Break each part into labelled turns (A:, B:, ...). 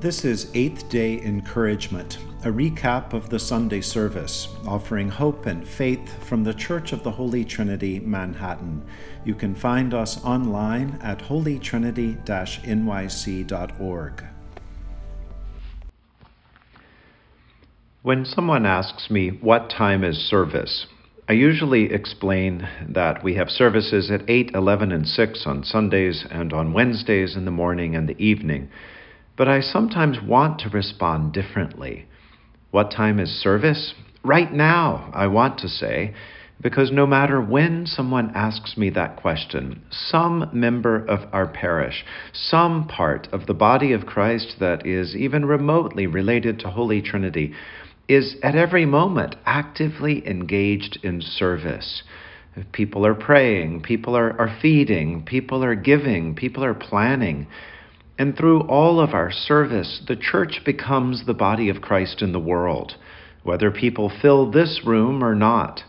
A: This is Eighth Day Encouragement, a recap of the Sunday service, offering hope and faith from the Church of the Holy Trinity, Manhattan. You can find us online at holytrinity nyc.org.
B: When someone asks me what time is service, I usually explain that we have services at 8, 11, and 6 on Sundays and on Wednesdays in the morning and the evening but I sometimes want to respond differently. What time is service? Right now, I want to say, because no matter when someone asks me that question, some member of our parish, some part of the body of Christ that is even remotely related to Holy Trinity, is at every moment actively engaged in service. People are praying, people are, are feeding, people are giving, people are planning. And through all of our service, the church becomes the body of Christ in the world, whether people fill this room or not.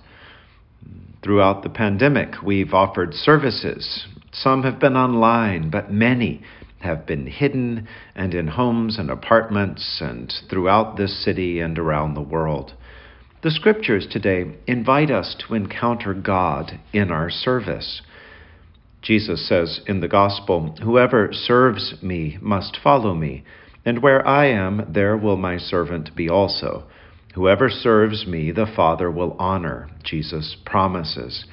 B: Throughout the pandemic, we've offered services. Some have been online, but many have been hidden and in homes and apartments and throughout this city and around the world. The scriptures today invite us to encounter God in our service. Jesus says in the Gospel, Whoever serves me must follow me, and where I am, there will my servant be also. Whoever serves me, the Father will honor, Jesus promises.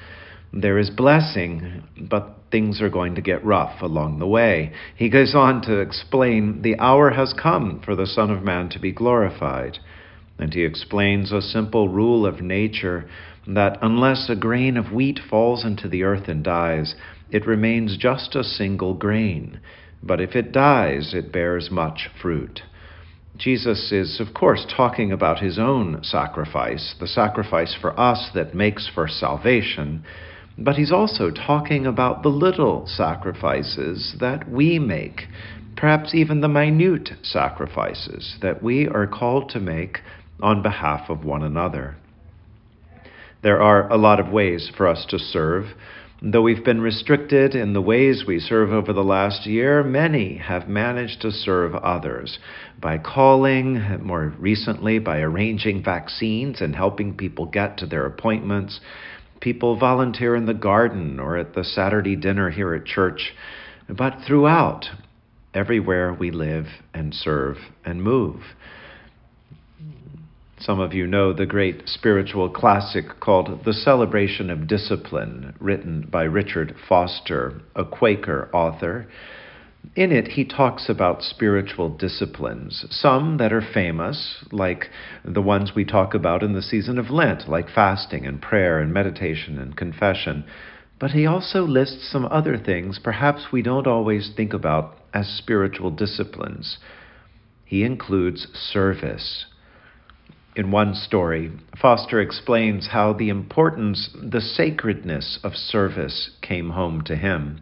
B: There is blessing, but things are going to get rough along the way. He goes on to explain the hour has come for the Son of Man to be glorified. And he explains a simple rule of nature that unless a grain of wheat falls into the earth and dies, it remains just a single grain, but if it dies, it bears much fruit. Jesus is, of course, talking about his own sacrifice, the sacrifice for us that makes for salvation, but he's also talking about the little sacrifices that we make, perhaps even the minute sacrifices that we are called to make on behalf of one another. There are a lot of ways for us to serve. Though we've been restricted in the ways we serve over the last year, many have managed to serve others by calling, more recently, by arranging vaccines and helping people get to their appointments. People volunteer in the garden or at the Saturday dinner here at church. But throughout, everywhere we live and serve and move. Some of you know the great spiritual classic called The Celebration of Discipline, written by Richard Foster, a Quaker author. In it, he talks about spiritual disciplines, some that are famous, like the ones we talk about in the season of Lent, like fasting and prayer and meditation and confession. But he also lists some other things perhaps we don't always think about as spiritual disciplines. He includes service in one story, Foster explains how the importance, the sacredness of service came home to him.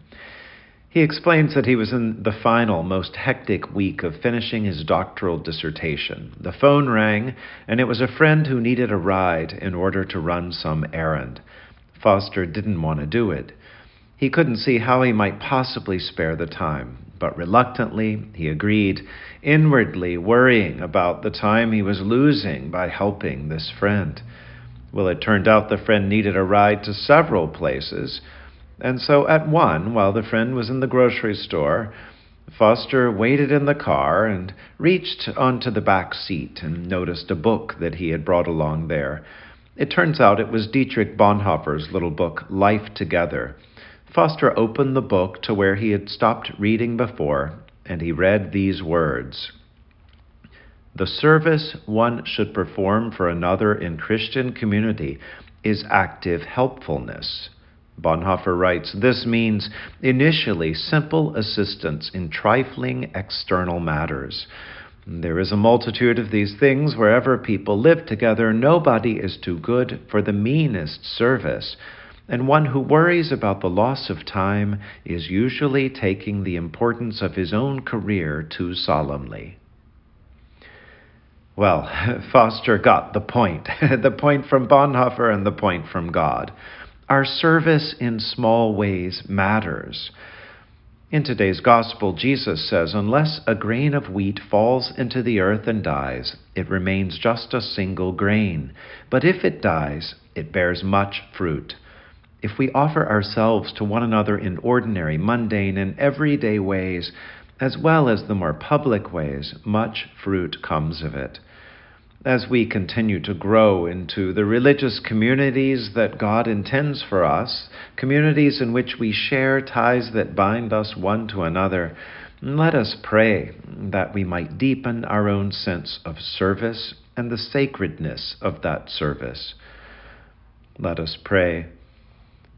B: He explains that he was in the final, most hectic week of finishing his doctoral dissertation. The phone rang, and it was a friend who needed a ride in order to run some errand. Foster didn't want to do it. He couldn't see how he might possibly spare the time but reluctantly he agreed, inwardly worrying about the time he was losing by helping this friend. Well, it turned out the friend needed a ride to several places, and so at one, while the friend was in the grocery store, Foster waited in the car and reached onto the back seat and noticed a book that he had brought along there. It turns out it was Dietrich Bonhoeffer's little book, Life Together. Foster opened the book to where he had stopped reading before, and he read these words The service one should perform for another in Christian community is active helpfulness. Bonhoeffer writes This means initially simple assistance in trifling external matters. There is a multitude of these things wherever people live together. Nobody is too good for the meanest service and one who worries about the loss of time is usually taking the importance of his own career too solemnly. Well, Foster got the point the point from Bonhoeffer and the point from God. Our service in small ways matters. In today's Gospel, Jesus says, Unless a grain of wheat falls into the earth and dies, it remains just a single grain. But if it dies, it bears much fruit. If we offer ourselves to one another in ordinary, mundane, and everyday ways, as well as the more public ways, much fruit comes of it as we continue to grow into the religious communities that God intends for us, communities in which we share ties that bind us one to another, let us pray that we might deepen our own sense of service and the sacredness of that service. Let us pray.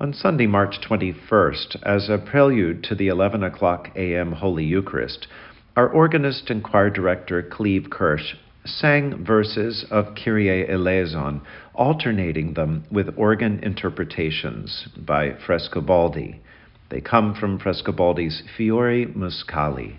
B: On Sunday, March 21st, as a prelude to the 11 o'clock a.m. Holy Eucharist, our organist and choir director, Cleve Kirsch, sang verses of Kyrie eleison, alternating them with organ interpretations by Frescobaldi. They come from Frescobaldi's Fiori Musicali.